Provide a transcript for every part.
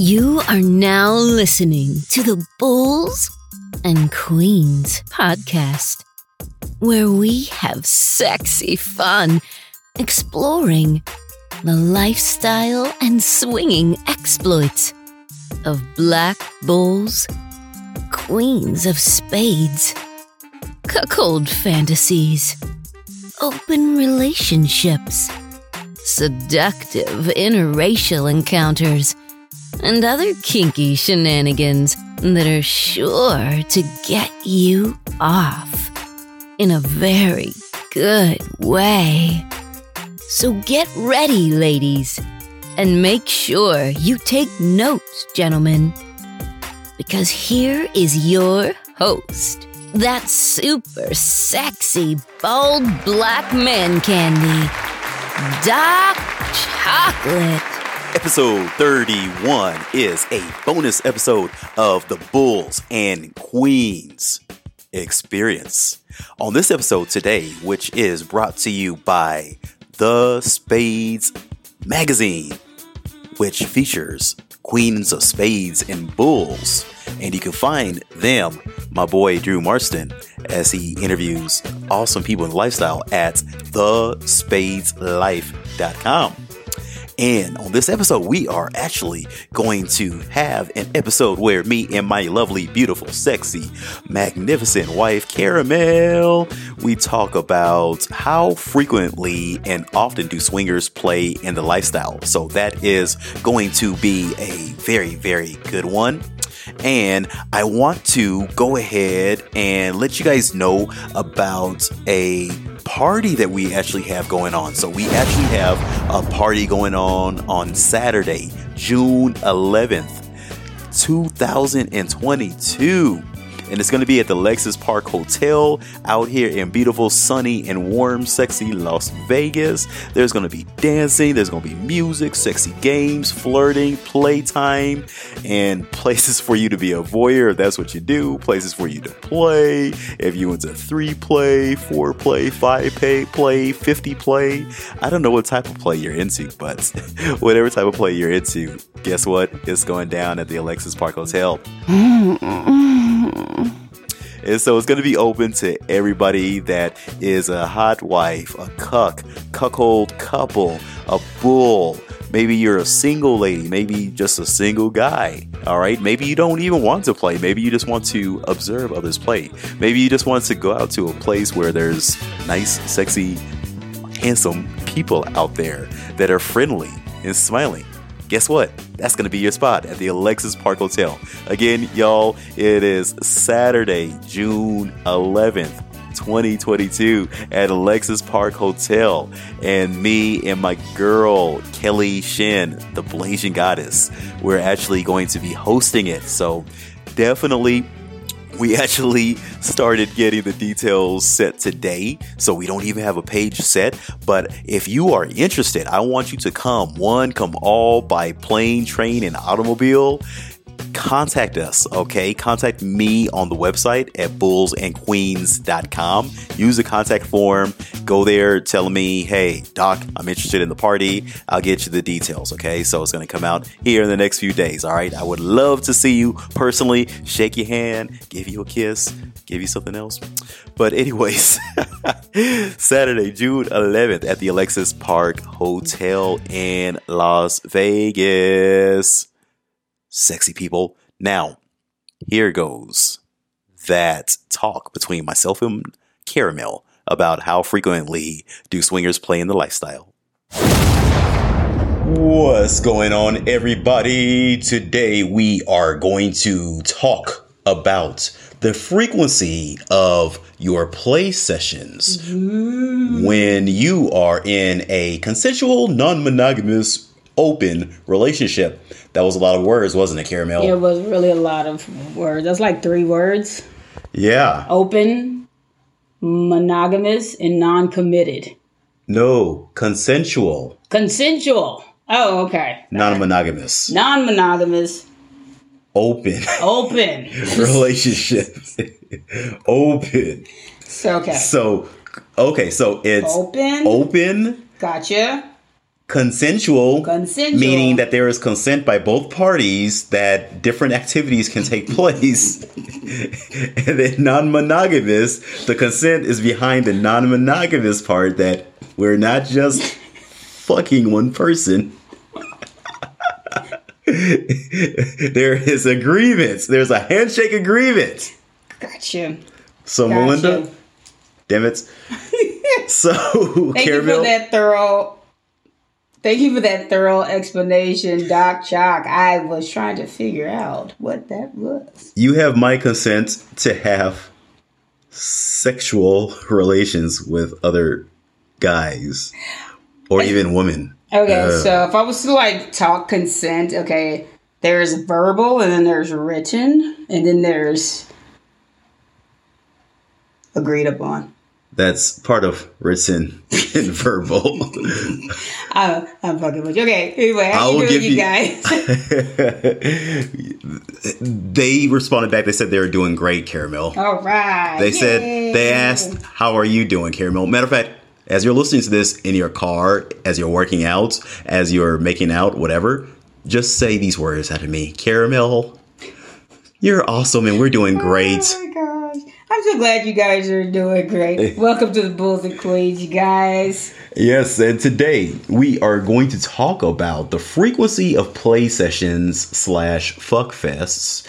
You are now listening to the Bulls and Queens podcast, where we have sexy fun exploring the lifestyle and swinging exploits of black bulls, queens of spades, cuckold fantasies, open relationships, seductive interracial encounters, and other kinky shenanigans that are sure to get you off in a very good way. So get ready, ladies, and make sure you take notes, gentlemen, because here is your host, that super sexy, bald black man candy, Doc Chocolate. Episode 31 is a bonus episode of the Bulls and Queens experience. On this episode today, which is brought to you by the Spades magazine, which features queens of spades and bulls. And you can find them, my boy Drew Marston, as he interviews awesome people in lifestyle at thespadeslife.com. And on this episode, we are actually going to have an episode where me and my lovely, beautiful, sexy, magnificent wife, Karamel, we talk about how frequently and often do swingers play in the lifestyle. So that is going to be a very, very good one. And I want to go ahead and let you guys know about a party that we actually have going on. So we actually have a party going on on Saturday, June 11th, 2022 and it's going to be at the Alexis Park Hotel out here in beautiful, sunny, and warm, sexy Las Vegas. There's going to be dancing, there's going to be music, sexy games, flirting, playtime, and places for you to be a voyeur if that's what you do, places for you to play. If you into three play, four play, five play, play, 50 play, I don't know what type of play you're into, but whatever type of play you're into, guess what? It's going down at the Alexis Park Hotel. And so it's going to be open to everybody that is a hot wife, a cuck, cuckold couple, a bull. Maybe you're a single lady, maybe just a single guy. All right. Maybe you don't even want to play. Maybe you just want to observe others play. Maybe you just want to go out to a place where there's nice, sexy, handsome people out there that are friendly and smiling guess what? That's going to be your spot at the Alexis Park Hotel. Again, y'all, it is Saturday, June 11th. 2022 at Alexis Park Hotel. And me and my girl, Kellie Shin, the Blazing Goddess, we're actually going to be hosting it. So definitely we actually started getting the details set today, so we don't even have a page set. But if you are interested, I want you to come. One, come all by plane, train, and automobile contact us, okay? Contact me on the website at bullsandqueens.com. Use the contact form. Go there, tell me, hey, Doc, I'm interested in the party. I'll get you the details, okay? So it's going to come out here in the next few days, all right? I would love to see you personally, shake your hand, give you a kiss, give you something else. But, anyways, Saturday, June 11th at the Alexis Park Hotel in Las Vegas sexy people. Now, here goes that talk between myself and Karamel about how frequently do swingers play in the lifestyle. What's going on, everybody? Today we are going to talk about the frequency of your play sessions mm-hmm. when you are in a consensual, non monogamous, open relationship that was a lot of words, wasn't it, Karamel? It was really a lot of words. That's like three words. Yeah. Open, monogamous, and non committed. No, consensual. Consensual. Oh, okay. Non monogamous. Non monogamous. Open. Open. Relationship. open. So, okay. So, okay, so it's open. Open. Gotcha. Consensual, Consensual. meaning that there is consent by both parties that different activities can take place. and then non-monogamous, the consent is behind the non-monogamous part that we're not just fucking one person. there is agreements. There's a handshake agreement. Gotcha. So Gotcha. Melinda, damn it. So Thank you Karamel. for that thorough. Thank you for that thorough explanation, Doc Chalk. I was trying to figure out what that was. you have my consent to have sexual relations with other guys or even women. Okay, Uh. so if I was to like talk consent, okay, there's verbal and then there's written and then there's agreed upon. That's part of written and verbal. I'm, I'm fucking with you. Okay, anyway, how I you will doing, give you you- guys? they responded back. They said they were doing great, Karamel. All right. They said they asked, "How are you doing, Karamel?" Matter of fact, as you're listening to this in your car, as you're working out, as you're making out, whatever, just say these words out of me, Karamel. You're awesome, and we're doing great. Oh I'm so glad you guys are doing great. Welcome to the Bulls and Queens, you guys. Yes, and today we are going to talk about the frequency of play sessions slash fuck fests.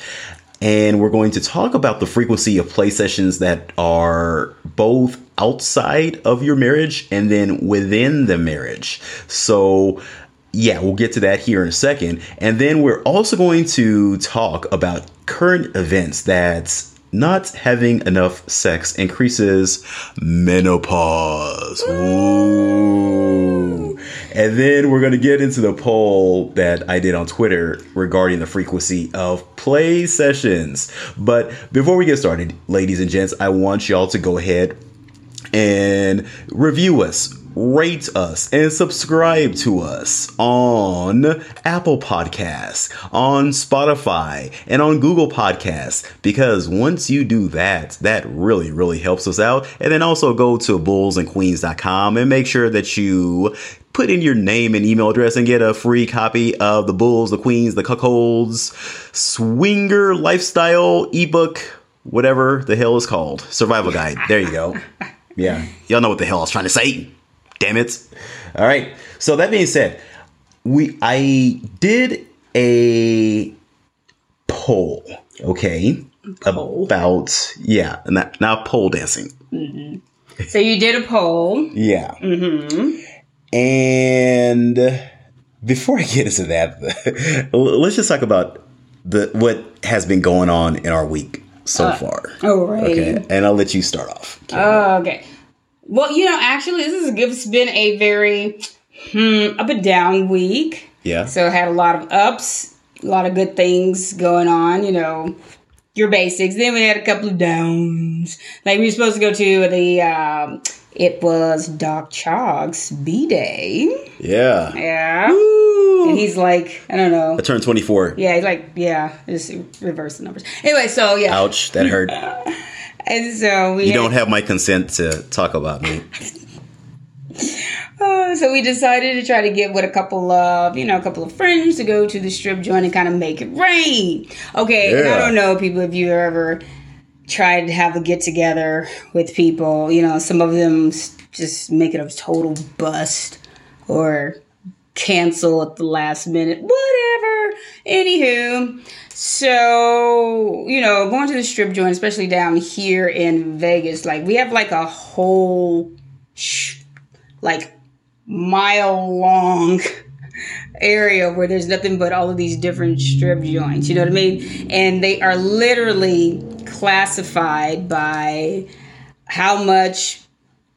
And we're going to talk about the frequency of play sessions that are both outside of your marriage and then within the marriage. So, yeah, we'll get to that here in a second. And then we're also going to talk about current events that not having enough sex increases menopause. Ooh. And then we're going to get into the poll that I did on Twitter regarding the frequency of play sessions. But before we get started, ladies and gents, I want y'all to go ahead and review us, rate us, and subscribe to us on Apple Podcasts, on Spotify, and on Google Podcasts. Because once you do that, that really, really helps us out. And then also go to bullsandqueens.com and make sure that you put in your name and email address and get a free copy of the Bulls, the Queens, the Cuckolds Swinger Lifestyle ebook, whatever the hell is called. Survival Guide. There you go. Yeah. Y'all know what the hell I was trying to say. Damn it. All right. So that being said, we I did a poll, okay? Poll. About yeah, not not pole dancing. So you did a poll. Yeah. Mm-hmm. And before I get into that, let's just talk about the what has been going on in our week so far. Alrighty. Okay, and I'll let you start off. Oh, okay. Well, you know, actually, this is it's been a very hmm, up and down week. Yeah. So had a lot of ups, a lot of good things going on. You know, your basics. Then we had a couple of downs. Like we were supposed to go to the. Um, it was Doc Chog's B day. Yeah. Yeah. And he's like, I don't know. I turned 24. Yeah, he's like, yeah, just reverse the numbers. Anyway, so yeah. Ouch, that hurt. And so we You don't have my consent to talk about me. Uh, so we decided to try to get with a couple of, you know, a couple of friends to go to the strip joint and kind of make it rain. Okay, and I don't know, people, if you ever tried to have a get together with people, you know, some of them just make it a total bust or cancel at the last minute, whatever. Anywho, so you know, going to the strip joint, especially down here in Vegas, like we have like a whole, sh- like mile long area where there's nothing but all of these different strip joints. You know what I mean? And they are literally classified by how much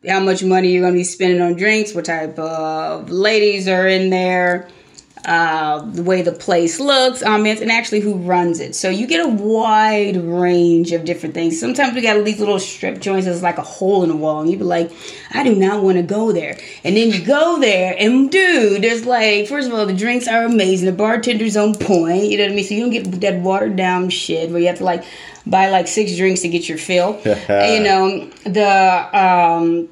how much money you're going to be spending on drinks, what type of ladies are in there, uh, the way the place looks, ambiance, and actually who runs it. So you get a wide range of different things. Sometimes we got these little strip joints that's like a hole in the wall, and you be like, I do not want to go there. And then you go there, and dude, there's like, first of all, the drinks are amazing. The bartender's on point. You know what I mean? So you don't get that watered down shit where you have to like buy like six drinks to get your fill. you know, the um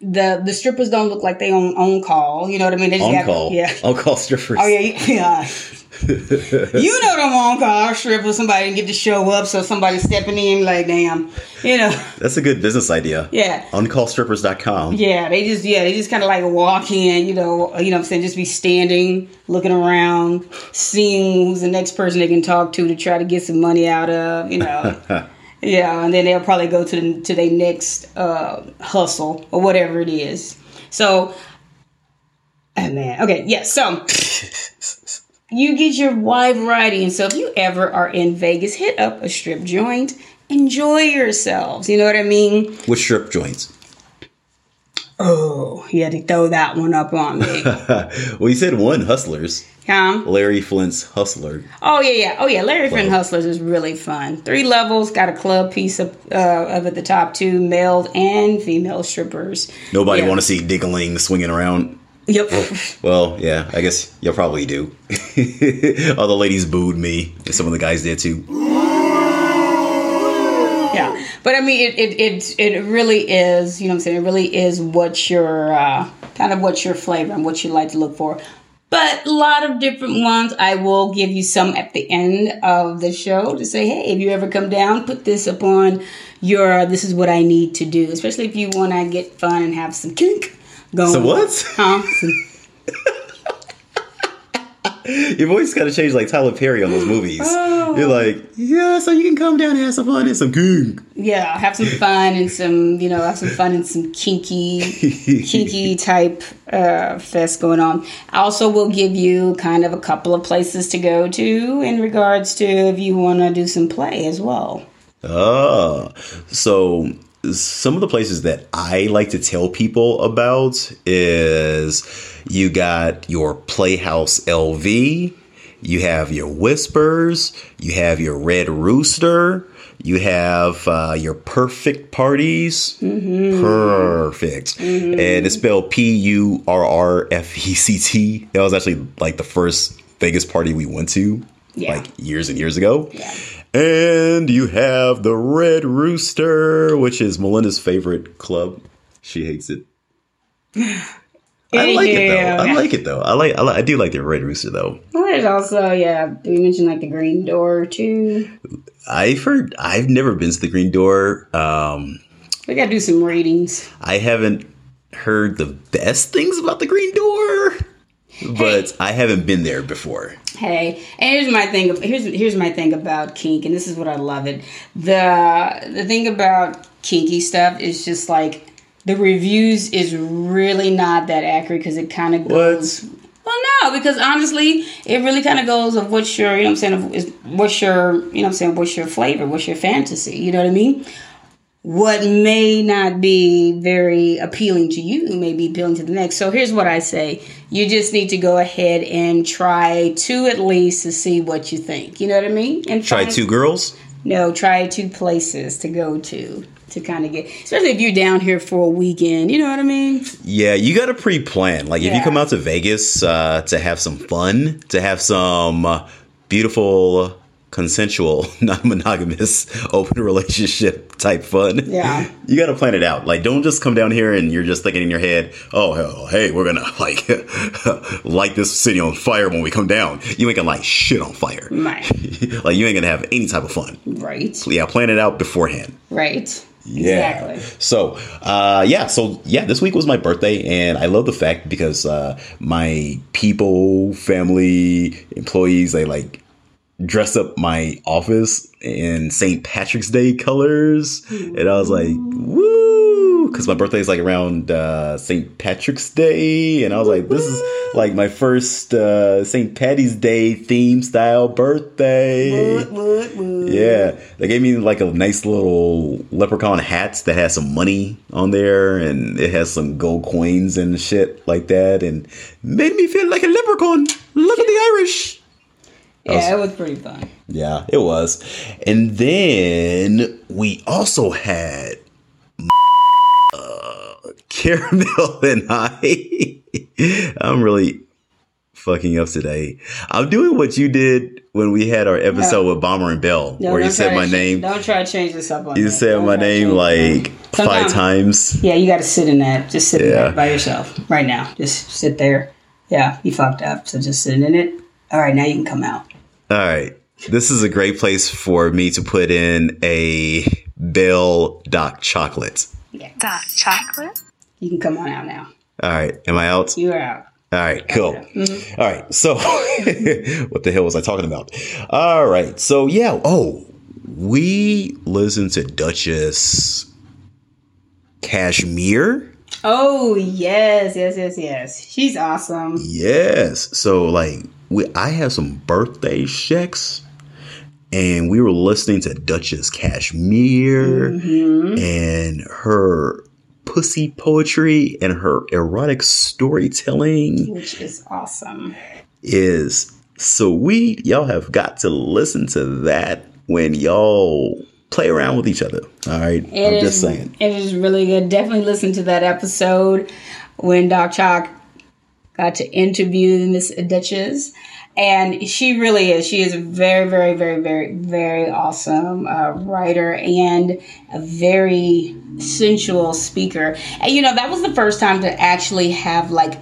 the the strippers don't look like they on on call. You know what I mean? They just On call. Yeah. On call strippers. Oh yeah, yeah. you know them on call strippers. Somebody didn't get to show up, so somebody stepping in like, damn, you know. That's a good business idea. Yeah. Uncallstrippers.com. Yeah, they just yeah, they just kind of like walk in, you know, you know what I'm saying, just be standing, looking around, seeing who's the next person they can talk to to try to get some money out of, you know. yeah, and then they'll probably go to the, to their next uh, hustle or whatever it is. So, oh man, okay, yeah, so you get your wide variety, and so if you ever are in Vegas, hit up a strip joint, enjoy yourselves. You know what I mean? With strip joints. Oh, you had to throw that one up on me. well, you said one, Hustlers. Huh? Larry Flynt's Hustler. Oh yeah, yeah. Oh yeah. Larry Flynt Hustlers is really fun. Three levels, got a club piece of, uh, of at the top two, male and female strippers. Nobody Yeah. want to see Diggling swinging around. Yep. Well, yeah, I guess you'll probably do. All the ladies booed me, and some of the guys did too. yeah. But I mean, it, it it it really is. You know what I'm saying? It really is what your uh, kind of what your flavor and what you like to look for. But a lot of different ones. I will give you some at the end of the show to say, hey, if you ever come down, put this upon your. This is what I need to do, especially if you want to get fun and have some kink going. So what? Huh? Some- Your voice got to change like Tyler Perry on those movies. Oh. You're like, yeah, so you can come down and have some fun and some king. yeah, have some fun and some, you know, have some fun and some kinky, kinky type uh, fest going on. I also will give you kind of a couple of places to go to in regards to if you want to do some play as well. Ah, so some of the places that I like to tell people about is you got your Playhouse LV, you have your Whispers, you have your Red Rooster, you have uh, your Purrfect Parties, purrfect, and it's spelled P U R R F E C T. That was actually like the first Vegas party we went to, Yeah. like years and years ago. And you have the Red Rooster, which is Melinda's favorite club. She hates it. I like it though. I like it though. I like. I, like, I do like the Red Rooster though. Well, there's also, yeah, we mentioned like the green door too. I've heard. I've never been to the Green Door. Um, We got to do some ratings. I haven't heard the best things about the Green Door, but I haven't been there before. Hey, and here's my thing. Here's here's my thing about kink, and this is what I love it. The the thing about kinky stuff is just like the reviews is really not that accurate because it kind of goes. Well, no, because honestly, it really kind of goes of what's your, you know what I'm saying, of- is what's your, you know what I'm saying, what's your flavor, what's your fantasy, you know what I mean? What may not be very appealing to you may be appealing to the next. So here's what I say. You just need to go ahead and try two at least to see what you think. You know what I mean? And Try find- two girls. No, try two places to go to to kind of get, especially if you're down here for a weekend. You know what I mean? Yeah, you got to pre-plan. Like if you come out to Vegas uh, to have some fun, to have some uh, beautiful, consensual, non-monogamous, open relationship type fun. Yeah. you got to plan it out. Like don't just come down here and you're just thinking in your head, "Oh, hell, hey, we're gonna like light this city on fire when we come down." You ain't gonna light shit on fire. Right. like you ain't gonna have any type of fun. Right. Yeah, plan it out beforehand. Right. Yeah. Exactly. So, uh, yeah. So, yeah, this week was my birthday, and I love the fact because uh, my people, family, employees, they like dressed up my office in St. Patrick's Day colors, and I was like, woo! Because my birthday is like around uh, St. Patrick's Day, and I was like, this is like my first uh, St. Patty's Day theme style birthday. Yeah, they gave me like a nice little leprechaun hats that has some money on there, and it has some gold coins and shit like that, and made me feel like a leprechaun. Look at the Irish. Yeah, it was pretty fun. Yeah, it was. And then we also had uh, Karamel and I. I'm really fucking up today. I'm doing what you did when we had our episode No. with Bomber and Belle, No, where you said my to name. Don't try to change this up on You said Don't my name like five times. Yeah, you got to sit in that. Just sit Yeah. by yourself right now. Just sit there. Yeah, you fucked up. So just sit in it. All right, now you can come out. All right. This is a great place for me to put in a Bell Doc chocolate. Yeah. Dot chocolate? You can come on out now. All right. Am I out? You are out. All right, cool. Mm-hmm. All right, so what the hell was I talking about? All right, so yeah, oh, we listened to Duchess Cashmere. Oh yes, yes, yes, yes. She's awesome. Yes, so like we, I have some birthday checks, and we were listening to Duchess Cashmere mm-hmm. and her pussy poetry and her erotic storytelling. Which is awesome. is sweet. Y'all have got to listen to that when y'all play around with each other. All right. It I'm is- just saying. It is really good. Definitely listen to that episode when Doc Chalk got to interview Miss Duchess. And she really is. She is a very, very, very, very, very awesome uh, writer and a very sensual speaker. And you know, that was the first time to actually have like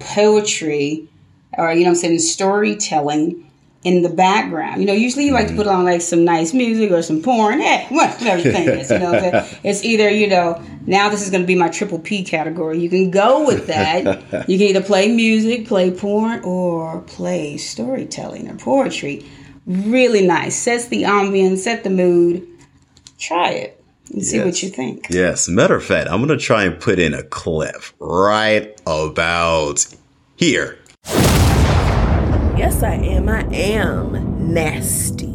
poetry or, you know I'm saying, storytelling in the background. You know, usually you like to mm-hmm. put on like some nice music or some porn. Hey, whatever the thing is, you know, it's either, you know, now this is going to be my triple P category. You can go with that. you can either play music, play porn, or play storytelling or poetry. Really nice. Sets the ambience, set the mood. Try it and see what you think. Yes. Matter of fact, I'm going to try and put in a clip right about here. Yes, I am. I am nasty,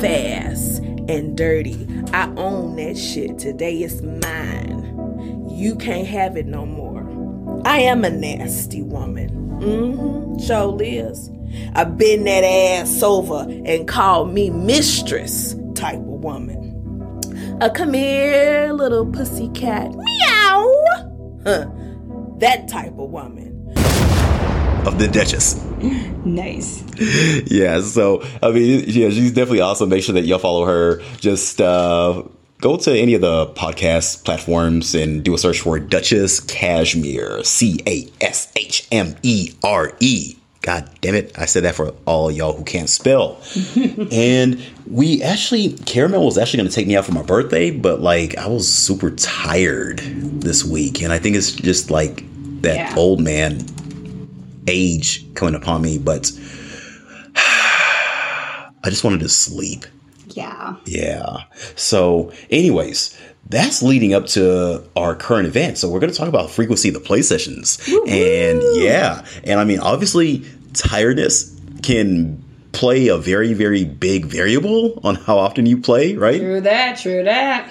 fast, and dirty. I own that shit. Today it's mine. You can't have it no more. I am a nasty woman. Mm-hmm. Show Liz. I bend that ass over and call me mistress type of woman. A come here, little pussy cat. Meow. Huh. That type of woman. Of the Duchess. Nice. yeah, so I mean, yeah, she's definitely awesome. Make sure that y'all follow her. Just uh, go to any of the podcast platforms and do a search for Duchess Cashmere, C A S H M E R E. God damn it, I said that for all y'all who can't spell. and we actually, Karamel was actually going to take me out for my birthday, but like I was super tired this week, and I think it's just like that Yeah. old man age coming upon me, but I just wanted to sleep. Yeah. Yeah. So, anyways, that's leading up to our current event. So, we're going to talk about frequency of the play sessions. And yeah, and I mean, obviously, tiredness can play a very, very big variable on how often you play, right? True that. True that.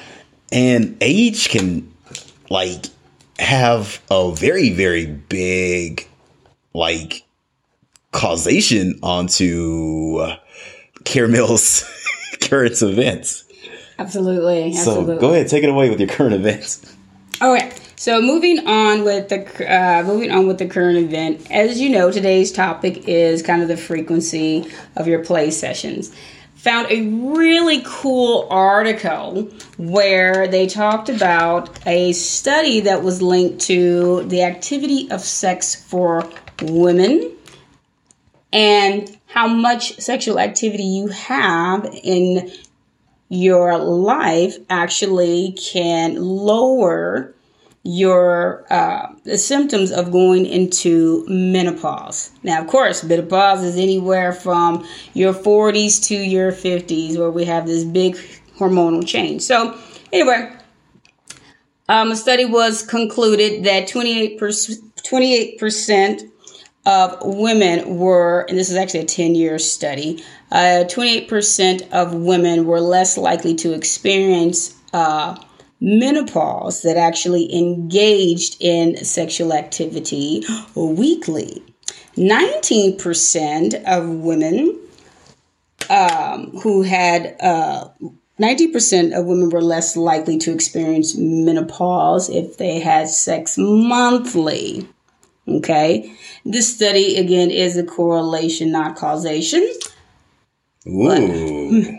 And age can like have a very, very big like causation onto uh, Karamel's current events. Absolutely. So go ahead, take it away with your current events. Okay, so moving on with the uh, moving on with the current event. As you know, today's topic is kind of the frequency of your play sessions. Found a really cool article where they talked about a study that was linked to the activity of sex for women and how much sexual activity you have in your life actually can lower your uh, the symptoms of going into menopause. Now, of course, menopause is anywhere from your 40s to your 50s, where we have this big hormonal change. So, anyway, um, a study was concluded that 28 percent of women were, and this is actually a 10 year study, uh, 28% of women were less likely to experience uh, menopause that actually engaged in sexual activity weekly. 19% of women um, who had uh, 90% of women were less likely to experience menopause if they had sex monthly. Okay. This study, again, is a correlation, not causation. Ooh.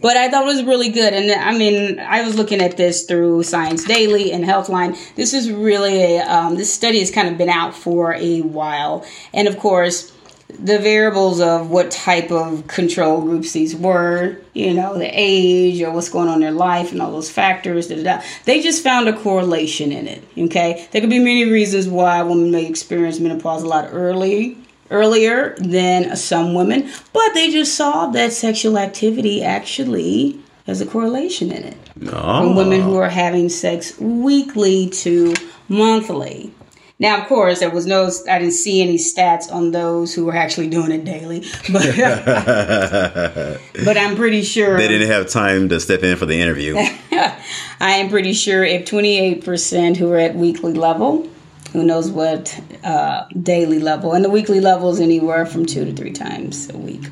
But I thought it was really good. And I mean, I was looking at this through Science Daily and Healthline. This is really a, um, this study has kind of been out for a while. And of course, the variables of what type of control groups these were, you know, the age or what's going on in their life and all those factors, da, da, da. they just found a correlation in it. Okay. There could be many reasons why women may experience menopause a lot early earlier than some women, but they just saw that sexual activity actually has a correlation in it from women who ah. are having sex weekly to monthly. Now, of course, there was no, I didn't see any stats on those who were actually doing it daily, but, but I'm pretty sure. They didn't have time to step in for the interview. I am pretty sure if 28% who are at weekly level, who knows what uh, daily level, and the weekly level is anywhere from two to three times a week.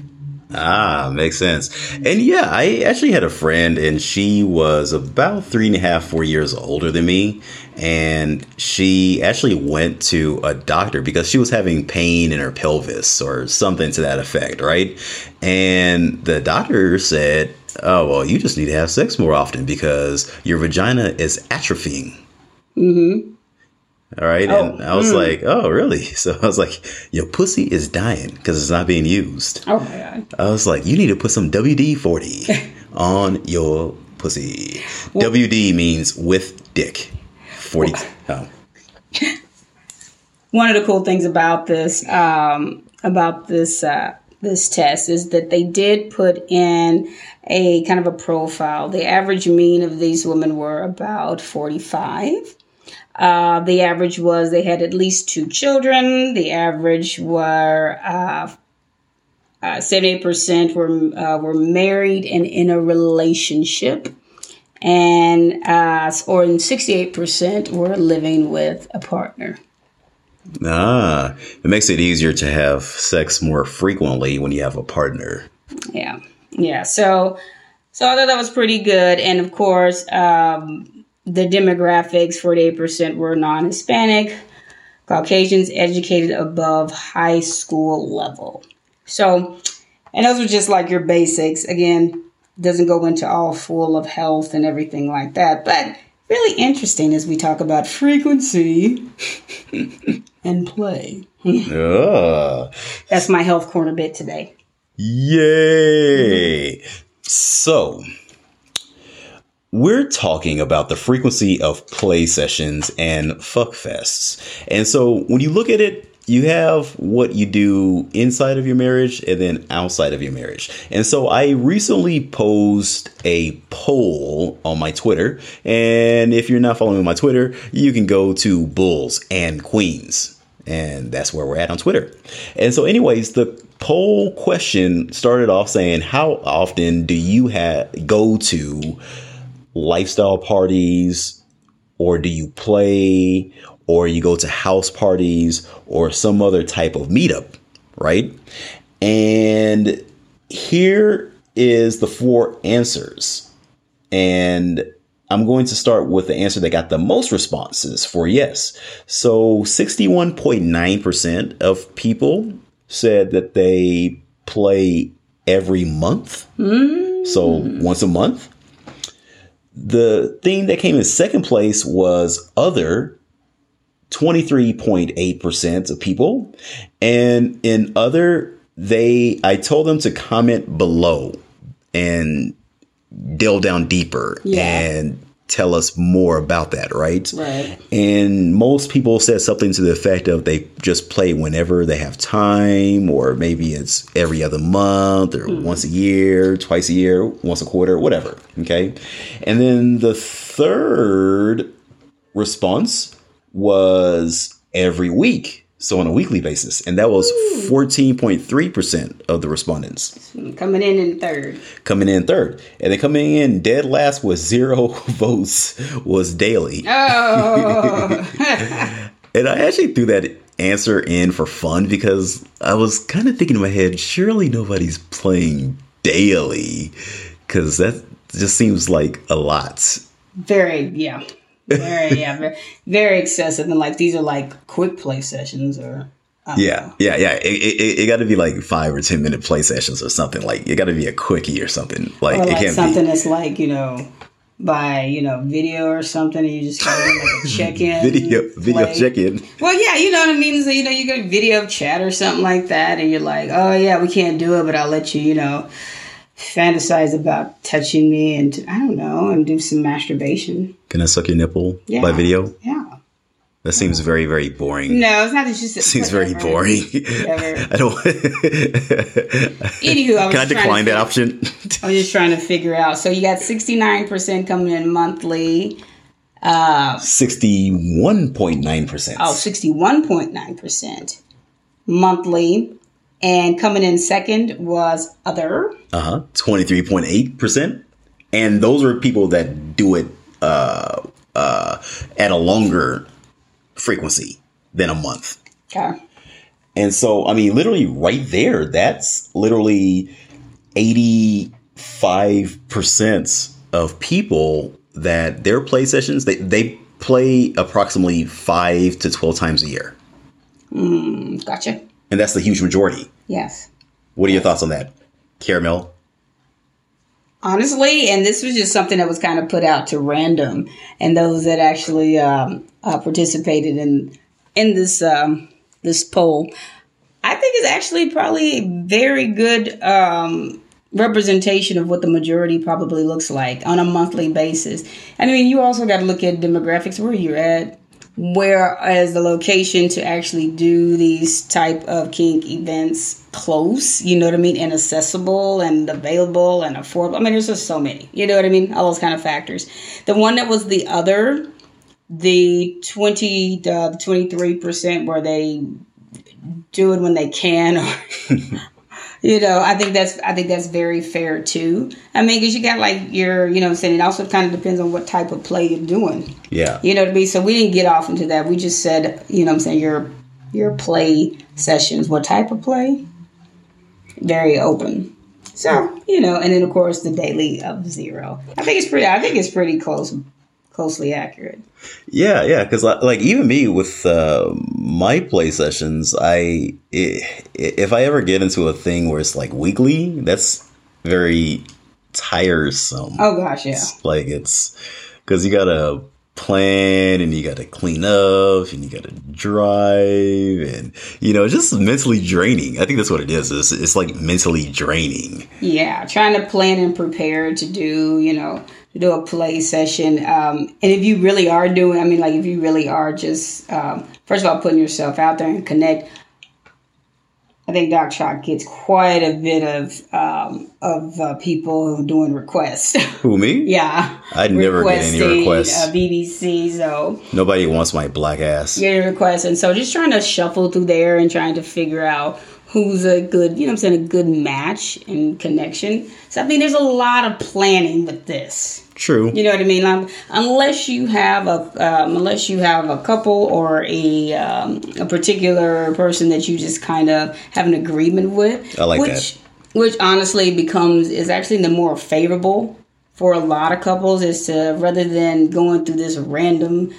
Ah, makes sense. And yeah, I actually had a friend, and she was about three and a half, four years older than me. And she actually went to a doctor because she was having pain in her pelvis or something to that effect, right? And the doctor said, Oh, well, you just need to have sex more often because your vagina is atrophying. Mm-hmm. All right. Oh, and I was like, oh, really? So I was like, your pussy is dying because it's not being used. Oh my god. I was like, you need to put some WD 40 on your pussy. WD means with dick. 40. Oh. One of the cool things about this um, about this uh, this test is that they did put in a kind of a profile. The average mean of these women were about 45. Uh, the average was they had at least two children. The average were uh, uh, 78% were uh, were married and in a relationship, and uh, or 68% were living with a partner. Ah, it makes it easier to have sex more frequently when you have a partner. Yeah, yeah. So, so I thought that was pretty good, and of course, um, the demographics: forty-eight percent were non-Hispanic, Caucasians educated above high school level. So, and those are just like your basics. Again, doesn't go into all full of health and everything like that, but really interesting as we talk about frequency and play. Ah, That's my health corner bit today. yay! So, we're talking about the frequency of play sessions and fuck fests. And so, when you look at it, you have what you do inside of your marriage and then outside of your marriage. And so I recently posed a poll on my Twitter. And if you're not following my Twitter, you can go to Bulls and Queens. And that's where we're at on Twitter. And so, anyways, the poll question started off saying, How often do you have go to lifestyle parties or do you play or you go to house parties or some other type of meetup, right? And here is the four answers. And I'm going to start with the answer that got the most responses for yes. So 61.9% of people said that they play every month. Hmm. So once a month. The thing that came in second place was other 23.8% of people. And in other, they, I told them to comment below and delve down deeper Yeah. and tell us more about that, right? Right. And most people said something to the effect of they just play whenever they have time, or maybe it's every other month, or hmm. once a year, twice a year, once a quarter, whatever. Okay. And then the third response was every week. So on a weekly basis. And that was 14.3% of the respondents Coming in in third. coming in third. And then coming in dead last with zero votes was daily. Oh, And I actually threw that answer in for fun because I was kind of thinking in my head, surely nobody's playing daily because that just seems like a lot. very, yeah. Very yeah, very, very excessive. And like these are like quick play sessions or Yeah, know. yeah, yeah. It, it, it got to be like five or ten minute play sessions or something. Like it got to be a quickie or something. Like or it can't be. something be that's like you know by you know video or something. And you just kind of like a check in video video check in. Well, yeah, you know what I mean. So you know you get video chat or something like that, and you're like, oh yeah, we can't do it, but I'll let you, you know, fantasize about touching me and I don't know, and do some masturbation. Can I suck your nipple Yeah. by video? Yeah. That seems very very boring. No, it's not that just Seems very boring. I don't. Anywho, I was Can I decline that option? I'm just trying to figure out. So you got 69% coming in monthly. Uh, point nine percent. Oh, 61.9% monthly. And coming in second was other. Uh huh. Twenty-three point eight percent, and those are people that do it uh, uh, at a longer frequency than a month. Okay. And so, I mean, literally right there, that's literally 85% of people that their play sessions, they, they play approximately five to 12 times a year. Gotcha. And that's the huge majority. Yes. What are your thoughts on that? Karamel? Honestly, and this was just something that was kind of put out to random, and those that actually um, uh, participated in in this um, this poll, I think is actually probably a very good um, representation of what the majority probably looks like on a monthly basis. And I mean, you also got to look at demographics where you're at, whereas the location to actually do these type of kink events close, you know what I mean, and accessible and available and affordable. I mean, there's just so many, you know what I mean, all those kind of factors. The one that was the other, the twenty, uh, the twenty three percent, where they do it when they can, or you know, I think that's I think that's very fair too. I mean, because you got like your, you know, what I'm saying it also kind of depends on what type of play you're doing. Yeah. You know what I mean? So we didn't get off into that. We just said, you know what I'm saying, your your play sessions, what type of play? Very open. So, you know, and then of course the daily of zero. I think it's pretty I think it's pretty close closely accurate. Yeah, yeah, because like even me with uh, my play sessions, I if I ever get into a thing where it's like weekly, that's very tiresome. Oh gosh, yeah. Like it's because you gotta plan and you gotta clean up and you gotta drive and you know just mentally draining. I think that's what it is. It's, it's like mentally draining. Yeah, trying to plan and prepare to do, you know, do a play session. Um, and if you really are doing, I mean, like if you really are just, um, first of all, putting yourself out there and connect. I think Doc Chalk gets quite a bit of um, of uh, people doing requests. Who me? yeah, I'd never get any requests. Uh, BBC, so Nobody wants my black ass. get a request, and so just trying to shuffle through there and trying to figure out who's a good, you know, what I'm saying a good match and connection. So I think there's a lot of planning with this. True. You know what I mean? Um, unless you have a um, unless you have a couple or a um, a particular person that you just kind of have an agreement with. I like which, that. Which honestly becomes is actually the more favorable for a lot of couples is to rather than going through this random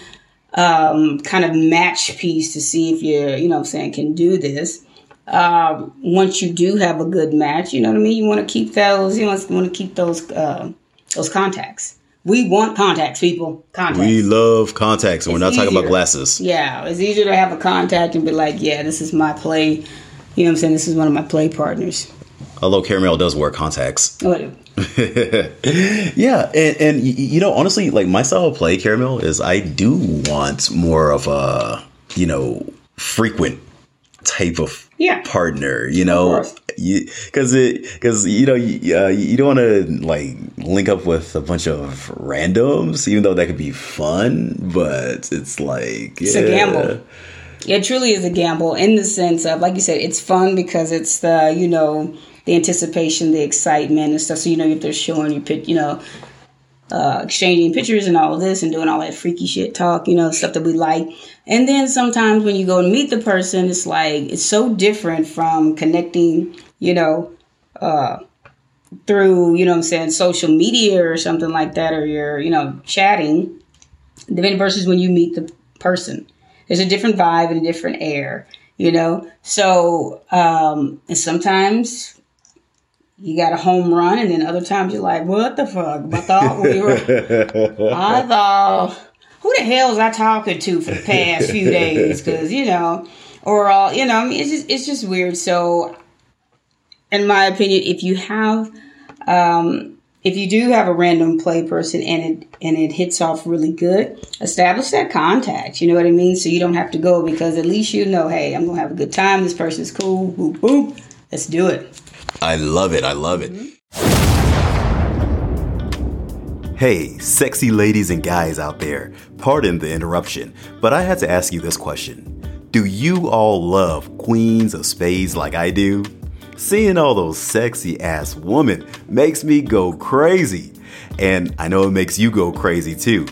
um, kind of match piece to see if you you know what I'm saying can do this. Um, once you do have a good match, you know what I mean. You want to keep those. You want to keep those uh, those contacts. We want contacts, people. Contacts. We love contacts, and we're not talking about glasses. yeah, it's easier to have a contact and be like, yeah, this is my play. You know what I'm saying? This is one of my play partners. Although Karamel does wear contacts. Oh, what? Yeah, and, and you know, honestly, like my style of play, Karamel, is I do want more of a, you know, frequent type of Yeah. partner. You know, because it because you know you, uh, you don't want to like link up with a bunch of randoms, even though that could be fun. But it's like It's a gamble. It truly is a gamble in the sense of, like you said, it's fun because it's the, you know, the anticipation, the excitement and stuff. So, you know, if they're showing you, you know, uh, exchanging pictures and all of this and doing all that freaky shit talk, you know, stuff that we like. And then sometimes when you go and meet the person, it's like, it's so different from connecting, you know, uh, through, you know I'm saying, social media or something like that, or you're, you know, chatting then versus when you meet the person. There's a different vibe and a different air, you know. So um, and sometimes you got a home run, and then other times you're like, what the fuck? I thought we were. I thought who the hell was I talking to for the past few days? Because you know, or all you know, I mean, it's just it's just weird. So, in my opinion, if you have, um, if you do have a random play person and it and it hits off really good, establish that contact. You know what I mean? So you don't have to go because at least you know, hey, I'm gonna have a good time. This person's cool. Boop boop. Let's do it. I love it. I love it. Hey, sexy ladies and guys out there, pardon the interruption, but I had to ask you this question. Do you all love queens of spades like I do? Seeing all those sexy ass women makes me go crazy. And I know it makes you go crazy too.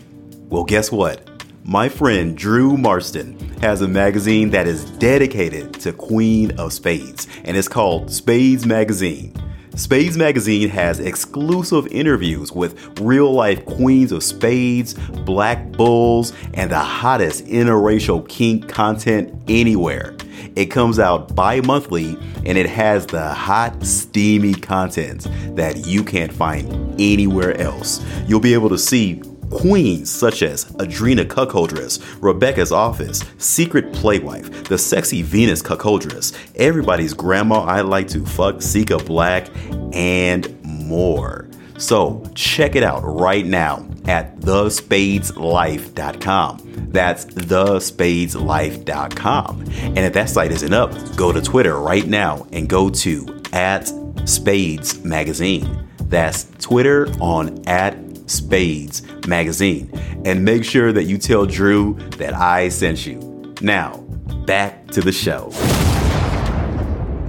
Well, guess what? My friend Drew Marston has a magazine that is dedicated to Queen of Spades, and it's called Spades Magazine. Spades Magazine has exclusive interviews with real life queens of spades, black bulls, and the hottest interracial kink content anywhere. It comes out bi monthly and it has the hot, steamy content that you can't find anywhere else. You'll be able to see Queens such as Adrena Cuckoldress, Rebecca's Office, Secret Playwife, the sexy Venus Cuckoldress, everybody's grandma I like to fuck, Sika Black, and more. So check it out right now at thespadeslife.com. That's thespadeslife.com. And if that site isn't up, go to Twitter right now and go to at Spades Magazine. That's Twitter on at Spades Magazine. And make sure that you tell Drew that I sent you. Now, back to the show.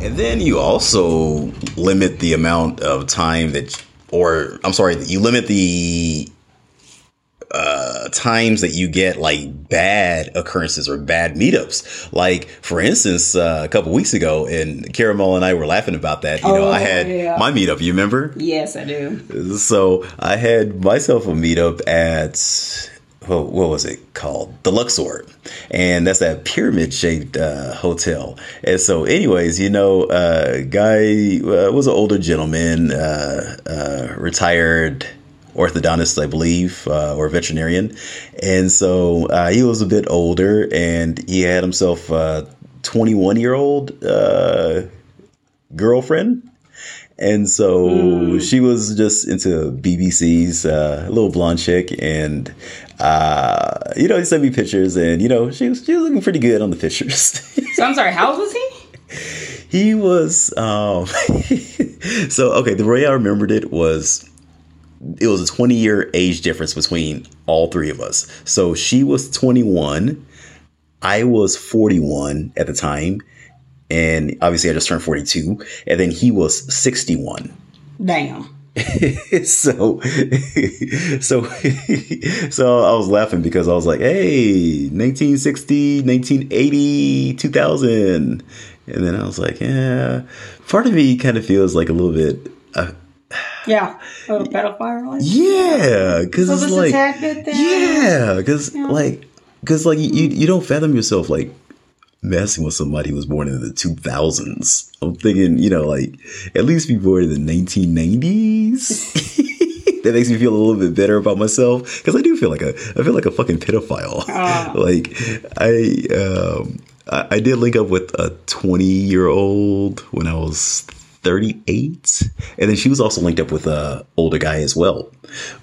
And then you also limit the amount of time that, or I'm sorry, you limit the uh, times that you get like bad occurrences or bad meetups. Like for instance, uh, a couple weeks ago, and Karamel and I were laughing about that. You know, I Oh, had yeah. my meetup. You remember? Yes, I do. So I had myself a meetup at what, what was it called? The Luxor, and that's that pyramid shaped uh, hotel. And so, anyways, you know, uh, guy uh, was an older gentleman, uh, uh, retired orthodontist, I believe, uh, or veterinarian, and so uh, he was a bit older, and he had himself a 21 year old uh, girlfriend. And so she was just into BBC's uh, little blonde chick, and uh, you know, he sent me pictures, and you know, she was she was looking pretty good on the pictures. So I'm sorry. How old was he? he was um, so okay. The way I remembered it was it was a 20 year age difference between all three of us. So she was 21, I was 41 at the time, and obviously I just turned 42, and then he was 61. Damn. so so so I was laughing because I was like, "Hey, 1960, 1980, 2000." And then I was like, "Yeah." Part of me kind of feels like a little bit uh, Yeah. A pedophile. Like. yeah, So it's like bit there. yeah, like cuz like you you don't fathom yourself like messing with somebody who was born in the 2000s. I'm thinking, you know, like at least be born in the 1990s. that makes me feel a little bit better about myself because I do feel like a I feel like a fucking pedophile. like I um I, I did link up with a 20 year old when I was 38 and then she was also linked up with a older guy as well.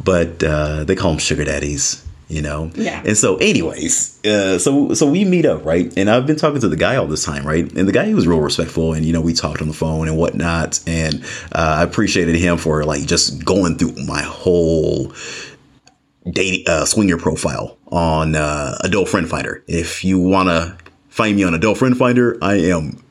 But uh they call them sugar daddies you know? Yeah. and so anyways uh so so we meet up right? And i've been talking to the guy all this time right? And the guy was real respectful and you know we talked on the phone and whatnot. And uh, i appreciated him for like just going through my whole dating uh, swinger profile on uh, adult friend finder. If you want to find me on adult friend finder i am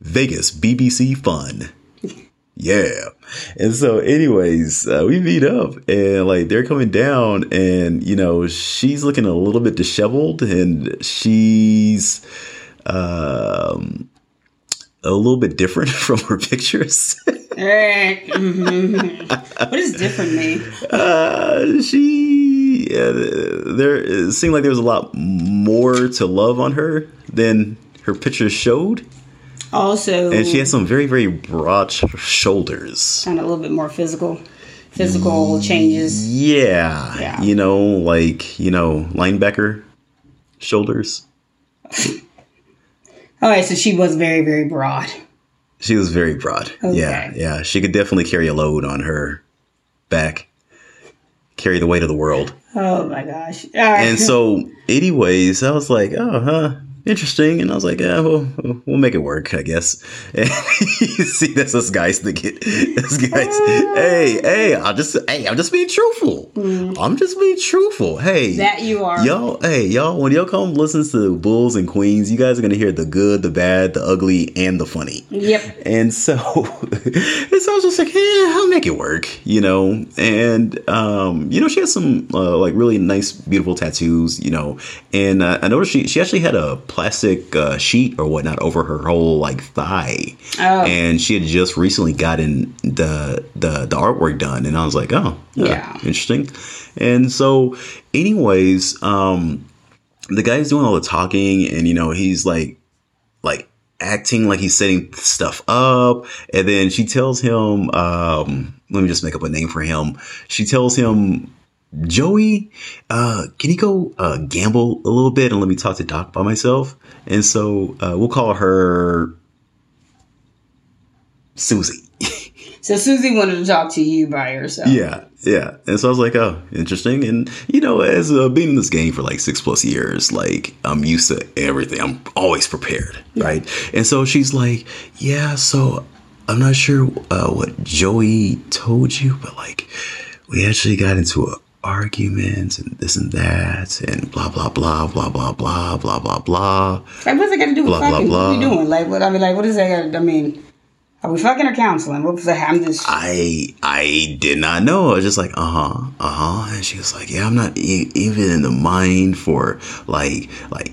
vegas bbc fun yeah. And so, anyways, uh, we meet up and like they're coming down, and you know, she's looking a little bit disheveled and she's um, a little bit different from her pictures. Eh, mhm. what does different mean? uh, she yeah, there it seemed like there was a lot more to love on her than her pictures showed, Also, and she has some very very broad sh- shoulders. kind of a little bit more physical, physical changes. Yeah, Yeah. you know, like you know, linebacker shoulders. All right, so she was very, very broad. She was very broad. Yeah, Okay. yeah. She could definitely carry a load on her back, carry the weight of the world. Oh my gosh! All right. And so, anyways, I was like, oh, huh, interesting. And I was like, yeah, well, we'll make it work, I guess. And you see, that's us guys thinking, us guys, hey, hey, I'll just, hey, I'm just being truthful. I'm just being truthful. Hey, Mm. that you are. Y'all, hey, y'all, when y'all come listen to Bulls and Queens, you guys are gonna hear the good, the bad, the ugly, and the funny. Yep. And so, and so I was just like, yeah, I'll make it work, you know. And um, you know, she has some uh, like really nice, beautiful tattoos, you know. And uh, I noticed she she actually had a plastic uh, sheet or whatnot over her whole like thigh, Oh. and she had just recently gotten the the the artwork done, and I was like, oh, Yeah. interesting. And so, anyways, um, the guy's doing all the talking, and you know, he's like, like acting like he's setting stuff up, and then she tells him, um, let me just make up a name for him. She tells him. Joey, uh, can you go uh, gamble a little bit and let me talk to Doc by myself? And so uh, we'll call her Susie. So Susie wanted to talk to you by herself. Yeah, yeah. And so I was like, oh, interesting. And you know, as uh, being in this game for like six plus years, like I'm used to everything. I'm always prepared, right? And so she's like, yeah. So I'm not sure uh, what Joey told you, but like we actually got into a argument and this and that and blah blah blah blah blah blah blah blah blah. Like, what's it got to do with Blah, blah, fucking? What are we doing? Like, what? I mean, like, what is that? I mean, are we fucking or counseling? What was that? I'm just. I I did not know. I was just like, uh huh, uh huh. And she was like, yeah, I'm not e- even in the mind for like like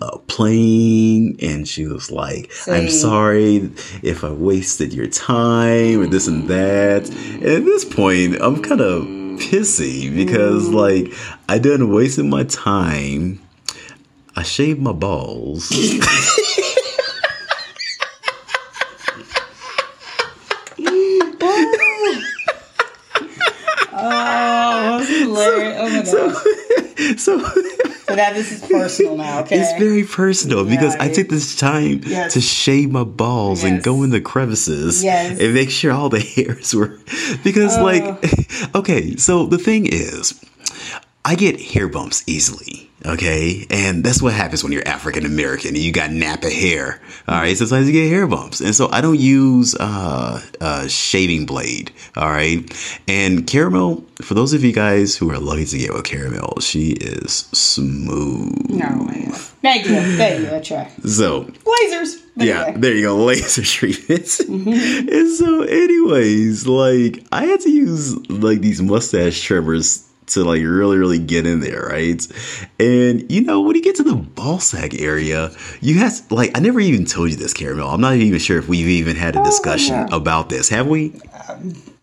uh, playing. And she was like, I'm sorry if I wasted your time or this and that. And at this point, I'm kind of pissy because like I done wasted my time. I shaved my balls. Oh, hilarious. Oh my god. so So that this is personal now. Okay. It's very personal because I Right. took this time Yes. to shave my balls and go in the crevices Yes. and make sure all the hairs were because like oh. okay, so the thing is I get hair bumps easily, okay? And that's what happens when you're African American and you got Napa hair. All right, sometimes you get hair bumps. And so I don't use uh, a shaving blade, all right? And Karamel, for those of you guys who are lucky to get with Karamel, she is smooth. No, man. Thank you. Thank you. I try. So, Lasers. But yeah, there you go, laser treatments. and so, anyways, like I had to use like these mustache trimmers to like really, really get in there, right? And you know, when you get to the ball sack area, you have like I never even told you this, Karamel. I'm not even sure if we've even had a discussion oh, yeah. about this. Have we?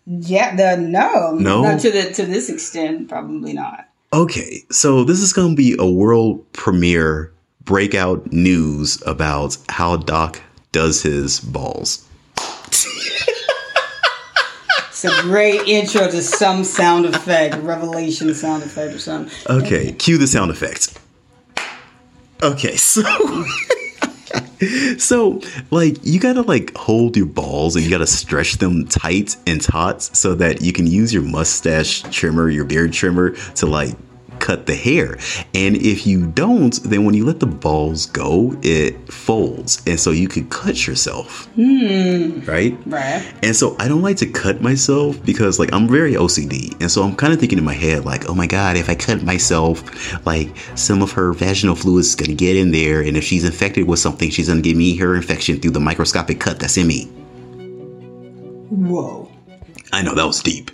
Yeah. The no. No? Not to the to this extent. Probably not. Okay, so this is going to be a world premiere breakout news about how Doc does his balls. It's a great intro to some sound effect, revelation sound effect or something. Okay, cue the sound effects. Okay, so so like you gotta like hold your balls and you gotta stretch them tight and taut so that you can use your mustache trimmer, your beard trimmer to like cut the hair. And if you don't, then when you let the balls go, it folds, and so you could cut yourself. Hmm. Right? Right. And so I don't like to cut myself because like I'm very OCD. And so I'm kind of thinking in my head like, oh my god, if I cut myself, like some of her vaginal fluid is going to get in there and if she's infected with something, she's going to give me her infection through the microscopic cut that's in me. Whoa. I know that was deep.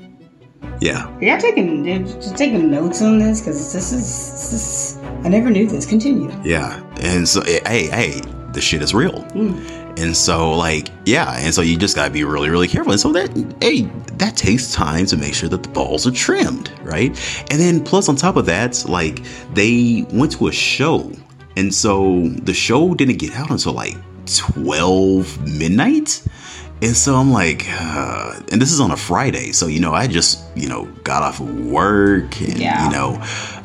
Yeah. Y'all taking you're taking notes on this because this is this is I never knew this. Continue. Yeah. And so, eh, hey, hey, the shit is real. And so, like, yeah, and so you just gotta be really, really careful. And so that, hey, that takes time to make sure that the balls are trimmed, right? And then plus on top of that, like, they went to a show, and so the show didn't get out until like 12 midnight. And so I'm like, uh, and this is on a Friday. So, you know, I just, you know, got off of work and, Yeah. you know,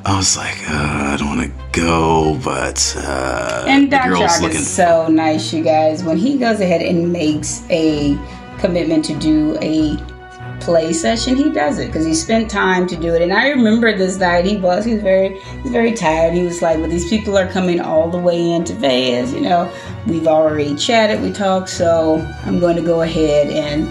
I was like, uh, I don't want to go, but uh, And Doc girl's Jock looking. is so nice, you guys. When he goes ahead and makes a commitment to do a play session, he does it because he spent time to do it. And I remember this night he was he was very he was very tired. He was like, "Well, these people are coming all the way into Vegas. You know, we've already chatted, we talked, so I'm going to go ahead and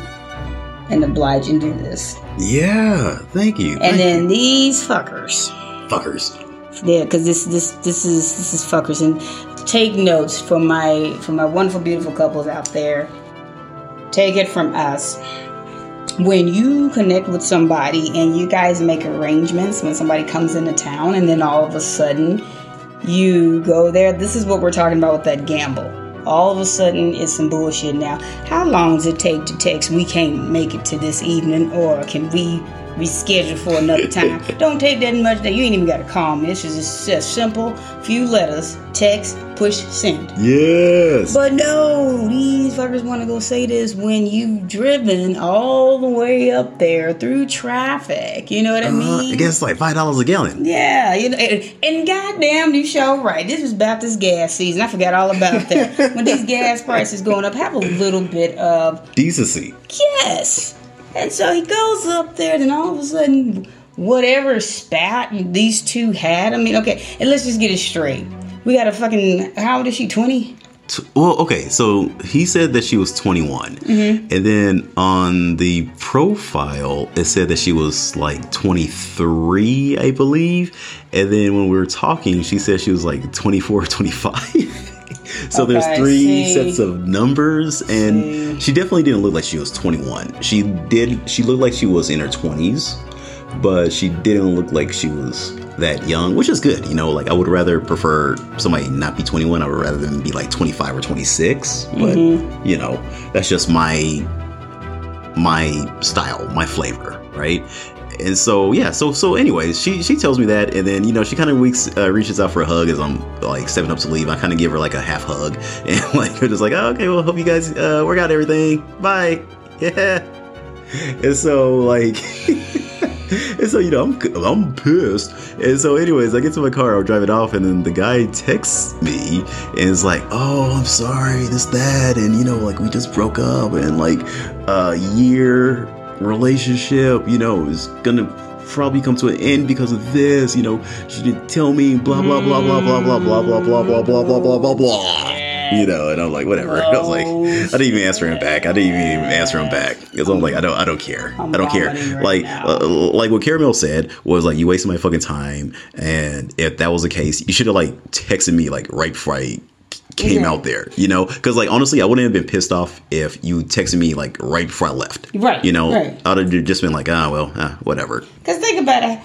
and oblige and do this." yeah, thank you. And thank then these fuckers. fuckers. Yeah, because this this this is this is fuckers. And take notes from my from my wonderful, beautiful couples out there. Take it from us. When you connect with somebody and you guys make arrangements when somebody comes into town, and then all of a sudden you go there. This is what we're talking about with that gamble. All of a sudden, it's some bullshit now. How long does it take to text, we can't make it to this evening, or can we reschedule for another time? Don't take that much. You ain't even got to call me. Is just simple few letters, text, push, send. Yes. But no, these fuckers want to go say this when you've driven all the way up there through traffic. You know what I Uh, mean? I guess like five dollars a gallon. Yeah, you know, and, and goddamn, you show right. This was about this gas season. I forgot all about that. when these gas prices going up, have a little bit of Decency. yes. And so he goes up there, and then all of a sudden, whatever spat these two had. I mean, okay, and let's just get it straight. We got a fucking. How old is she? Twenty. Well, okay, so he said that she was 21. Mm-hmm. And then on the profile, it said that she was like 23, I believe. And then when we were talking, she said she was like 24 or 25. so there's three see. sets of numbers. And See. she definitely didn't look like she was 21. She did, she looked like she was in her 20s, but she didn't look like she was that young, which is good. You know, like I would rather prefer somebody not be 21. I would rather than be like 25 or 26. But you know, that's just my my style, my flavor, right? And so yeah, so so anyways, she she tells me that, and then you know she kind of weeks uh, reaches out for a hug as I'm like stepping up to leave. I kind of give her like a half hug, and like we're just like, oh, okay, well, hope you guys uh, work out everything. Bye. Yeah. And so like. And so, you know, I'm, I'm pissed. And so, anyways, I get to my car, I'll drive it off, and then the guy texts me and is like, Oh, I'm sorry, this, that. And, you know, like, we just broke up, and like, a year relationship, you know, is gonna probably come to an end because of this. You know, she didn't tell me, blah, blah, blah, blah, blah, blah, blah, blah, blah, blah, blah, blah, blah, blah, blah. You know, and I'm like, whatever. I was like, I didn't even answer him back. I didn't even answer him back because I'm like, I don't, I don't care. I'm I don't care. right like, uh, like what Karamel said was like, you wasted my fucking time. And if that was the case, you should have like texted me like right before I came Yeah. out there. You know, because like honestly, I wouldn't have been pissed off if you texted me like right before I left. Right, You know, right. I'd have just been like, ah, well, ah, whatever. Because think about it.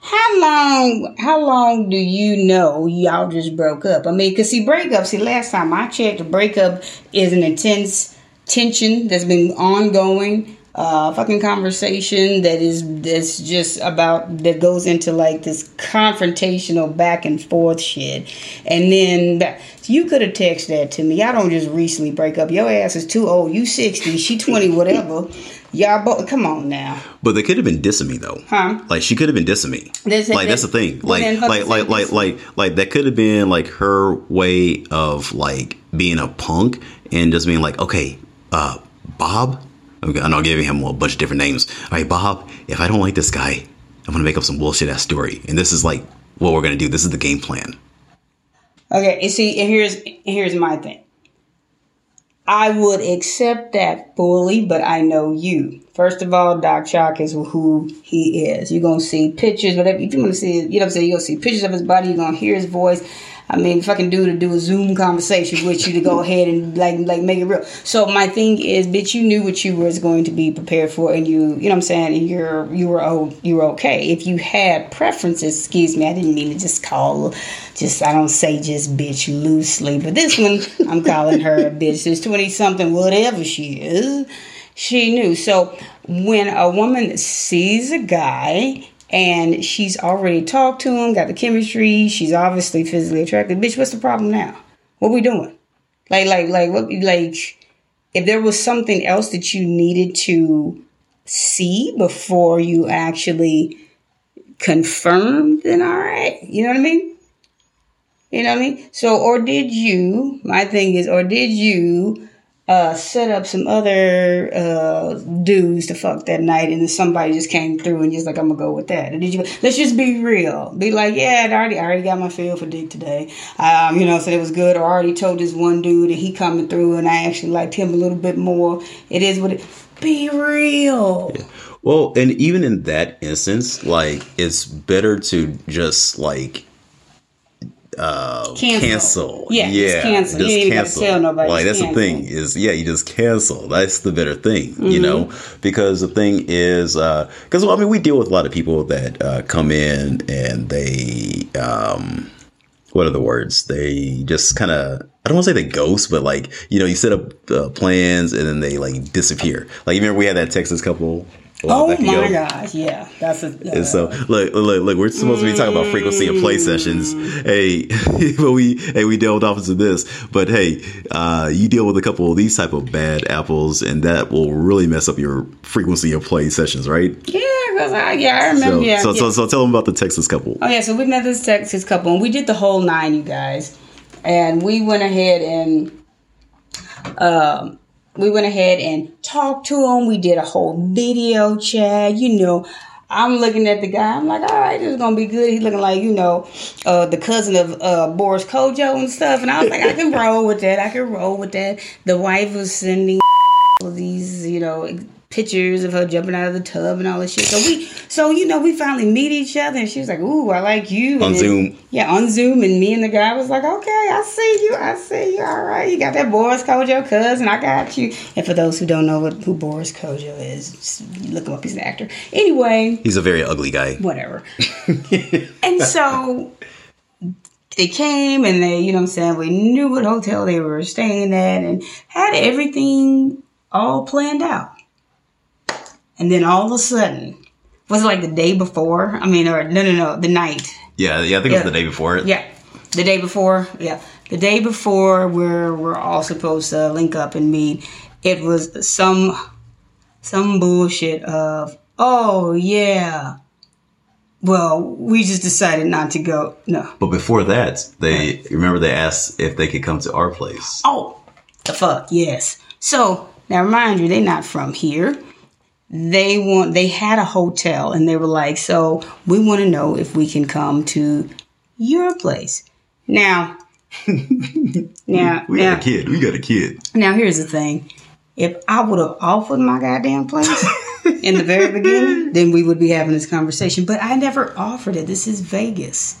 How long? How long do you know y'all just broke up? I mean, because see, breakup. See, last time I checked, a breakup is an intense tension that's been ongoing. Uh, fucking conversation that is that's just about that goes into like this confrontational back and forth shit, and then that, you could have texted that to me. I don't just recently break up. Your ass is too old. You sixty, she twenty, whatever. Y'all both come on now, But they could have been dissing me though. huh? Like she could have been dissing me. There's- like that's the thing. Like like like like like like that could have been like her way of like being a punk and just being like, okay, uh, Bob. Okay, I'm not giving him a bunch of different names. All right, Bob. If I don't like this guy, I'm gonna make up some bullshit ass story, and this is like what we're gonna do. This is the game plan. Okay, and see, and here's here's my thing. I would accept that fully, but I know you. First of all, Doc Chalk is who he is. You're gonna see pictures, whatever. If you want to see, you know what I'm saying. You're gonna see pictures of his body. You're gonna hear his voice. I mean, if I fucking do to do a Zoom conversation with you to go ahead and like like make it real. So my thing is, bitch, you knew what you was going to be prepared for, and you, you know what I'm saying, and you're you were oh you were okay. If you had preferences, excuse me, I didn't mean to just call, just I don't say just bitch loosely, but this one I'm calling her a bitch. She's twenty something, whatever she is. She knew. So when a woman sees a guy and she's already talked to him, got the chemistry, she's obviously physically attracted. Bitch, what's the problem now? What we doing? Like, like, like, what? Like, if there was something else that you needed to see before you actually confirmed, then all right. You know what I mean? You know what I mean? So, or did you? My thing is, or did you? Uh, set up some other uh, dudes to fuck that night, and then somebody just came through and just like, I'm gonna go with that. And did you? Let's just be real. Be like, yeah, I already, I already got my feel for dick today. Um, you know, said it was good. Or I already told this one dude, and he coming through, and I actually liked him a little bit more. It is what it. Be real. Yeah. Well, and even in that instance, like it's better to just like uh Cancel. cancel. Yeah, just yeah, cancel. You ain't even tell nobody, Like just that's the thing is, yeah, you just cancel. That's the better thing, you know, Mm-hmm. because the thing is, because well, I mean, we deal with a lot of people that uh, come in and they, um, what are the words? They just kind of. I don't want to say they ghost, but like you know, you set up uh, plans and then they like disappear. Like you remember we had that Texas couple. Oh my gosh, yeah, that's a. Uh, And so, look, look, look, we're supposed to be talking about frequency of play sessions. Hey, but we, hey, we delved off into this. But hey, uh, you deal with a couple of these type of bad apples, and that will really mess up your frequency of play sessions, right? yeah, I yeah I remember So, yeah. so, yeah. so, so, tell them about the Texas couple. Oh yeah, so we met this Texas couple and we did the whole nine, you guys. And we went ahead and um we went ahead and talked to him. We did a whole video chat, you know. I'm looking at the guy. I'm like, all right, this is gonna be good. He's looking like, you know, uh, the cousin of uh, Boris Kodjoe and stuff. And I was like, I can roll with that. I can roll with that. The wife was sending all these, you know, pictures of her jumping out of the tub and all this shit. So we, so you know, we finally meet each other, and she was like, "Ooh, I like you." On And then- Zoom. Yeah, on Zoom, and me and the guy was like, "Okay, I see you. I see you. All right, you got that Boris Kodjoe cousin. I got you." And for those who don't know what who Boris Kodjoe is, just look him up. He's an actor. Anyway, He's a very ugly guy. whatever. and so they came and they, you know what I'm saying, we knew what hotel they were staying at and had everything all planned out. And then all of a sudden, was it like the day before? I mean, or no, no, no, the night. Yeah, yeah, I think it was the day before. Yeah, the day before. Yeah, the day before where we're all supposed to link up and meet. It was some some bullshit of oh yeah. Well, we just decided not to go. No. But before that, they remember they asked if they could come to our place. Oh, the fuck yes. So now, mind you, they're not from here. They want. They had a hotel, and they were like, "So we want to know if we can come to your place." Now, now, We now, got a kid. We got a kid. now, here's the thing: if I would have offered my goddamn place in the very beginning, then we would be having this conversation. But I never offered it. This is Vegas.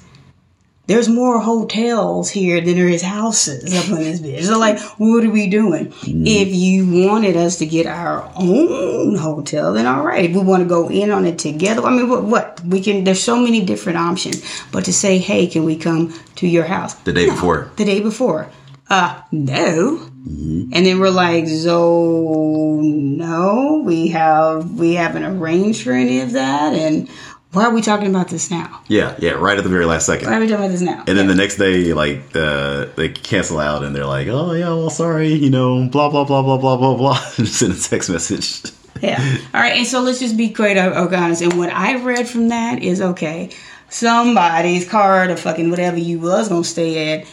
There's more hotels here than there is houses up in this bitch. So, like, what are we doing? If you wanted us to get our own hotel, then all right. If we want to go in on it together, I mean, what? What we can? There's so many different options. But to say, hey, can we come to your house The day before. The day before. Uh, no. And then we're like, so no, we have we haven't arranged for any of that, and why are we talking about this now? Yeah, yeah, right at the very last second. Why are we talking about this now? And then the next day, like the they cancel out, and they're like, "Oh yeah, well, sorry, you know, blah blah blah blah blah blah blah." Send a text message. Yeah. All right. And so let's just be okay, honest. And what I read from that is okay. Somebody's card or fucking whatever you was gonna stay at,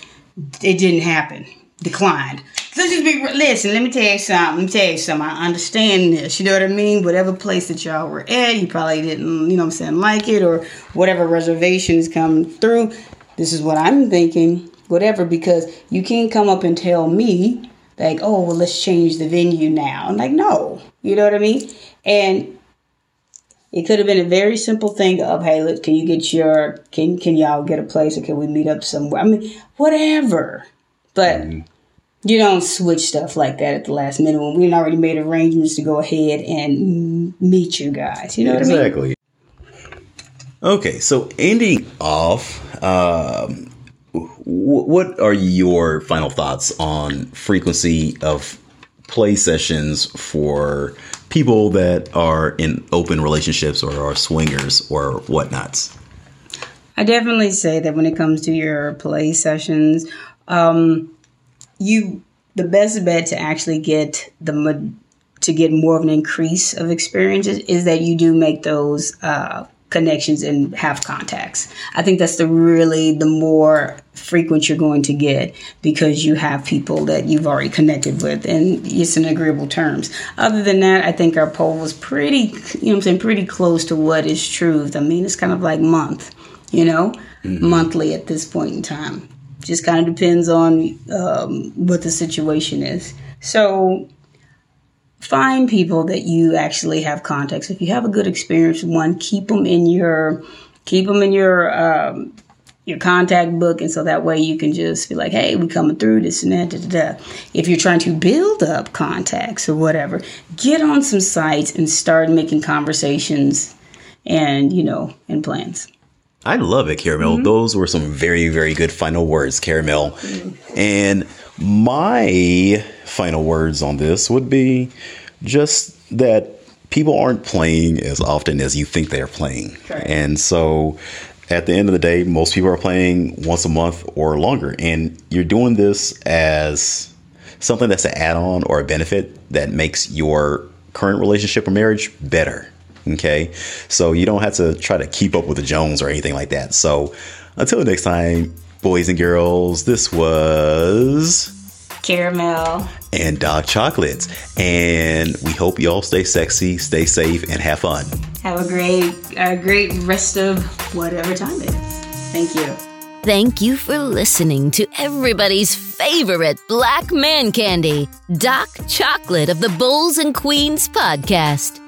it didn't happen. Declined. Let's just be listen. Let me tell you something. Let me tell you something. I understand this. You know what I mean. Whatever place that y'all were at, you probably didn't. You know what I'm saying like it or whatever reservations come through. This is what I'm thinking. Whatever, because you can't come up and tell me like, oh, well, let's change the venue now. I'm like, no, you know what I mean? And It could have been a very simple thing of, hey, look, can you get your, can, can y'all get a place or can we meet up somewhere? I mean, whatever. But you don't switch stuff like that at the last minute when we've already made arrangements to go ahead and meet you guys. You know what I mean? exactly. Okay, so ending off, um, what are your final thoughts on frequency of play sessions for people that are in open relationships or are swingers or whatnots? I definitely say that when it comes to your play sessions, um, you the best bet to actually get the to get more of an increase of experiences is that you do make those uh, connections and have contacts. I think that's the really the more frequent you're going to get because you have people that you've already connected with and it's in agreeable terms. Other than that, I think our poll was pretty, you know I'm saying, pretty close to what is truth. I mean, it's kind of like month, you know, monthly at this point in time. Just kind of depends on um, what the situation is. So find people that you actually have contacts. If you have a good experience with one, keep them in your keep them in your um, your contact book, and so that way you can just be like, "Hey, we coming through this and that." Da, da, da. If you're trying to build up contacts or whatever, get on some sites and start making conversations, and you know, and plans. I love it, Karamel. Mm-hmm. Those were some very, very good final words, Karamel. And my final words on this would be just that people aren't playing as often as you think they're playing. Correct. And so at the end of the day, most people are playing once a month or longer. And you're doing this as something that's an add on or a benefit that makes your current relationship or marriage better. Okay. So you don't have to try to keep up with the Jones or anything like that. So until next time, boys and girls, this was Karamel. and Doc Chocolates. And we hope you all stay sexy, stay safe, and have fun. Have a great, a great rest of whatever time it is. Thank you. Thank you for listening to everybody's favorite black man candy, Doc Chocolate of the Bulls and Queens podcast.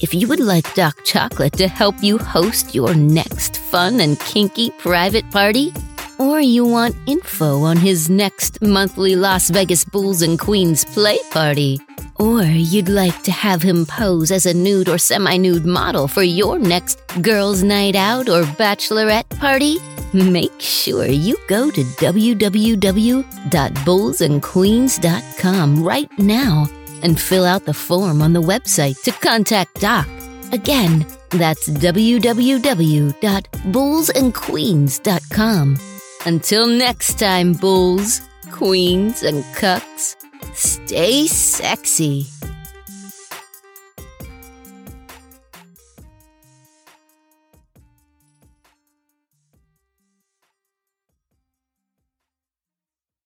If you would like Doc Chocolate to help you host your next fun and kinky private party, or you want info on his next monthly Las Vegas Bulls and Queens play party, or you'd like to have him pose as a nude or semi nude model for your next girls' night out or bachelorette party, make sure you go to www.bullsandqueens.com right now and fill out the form on the website to contact Doc. Again, that's www.bullsandqueens.com. Until next time, bulls, queens, and cucks, stay sexy.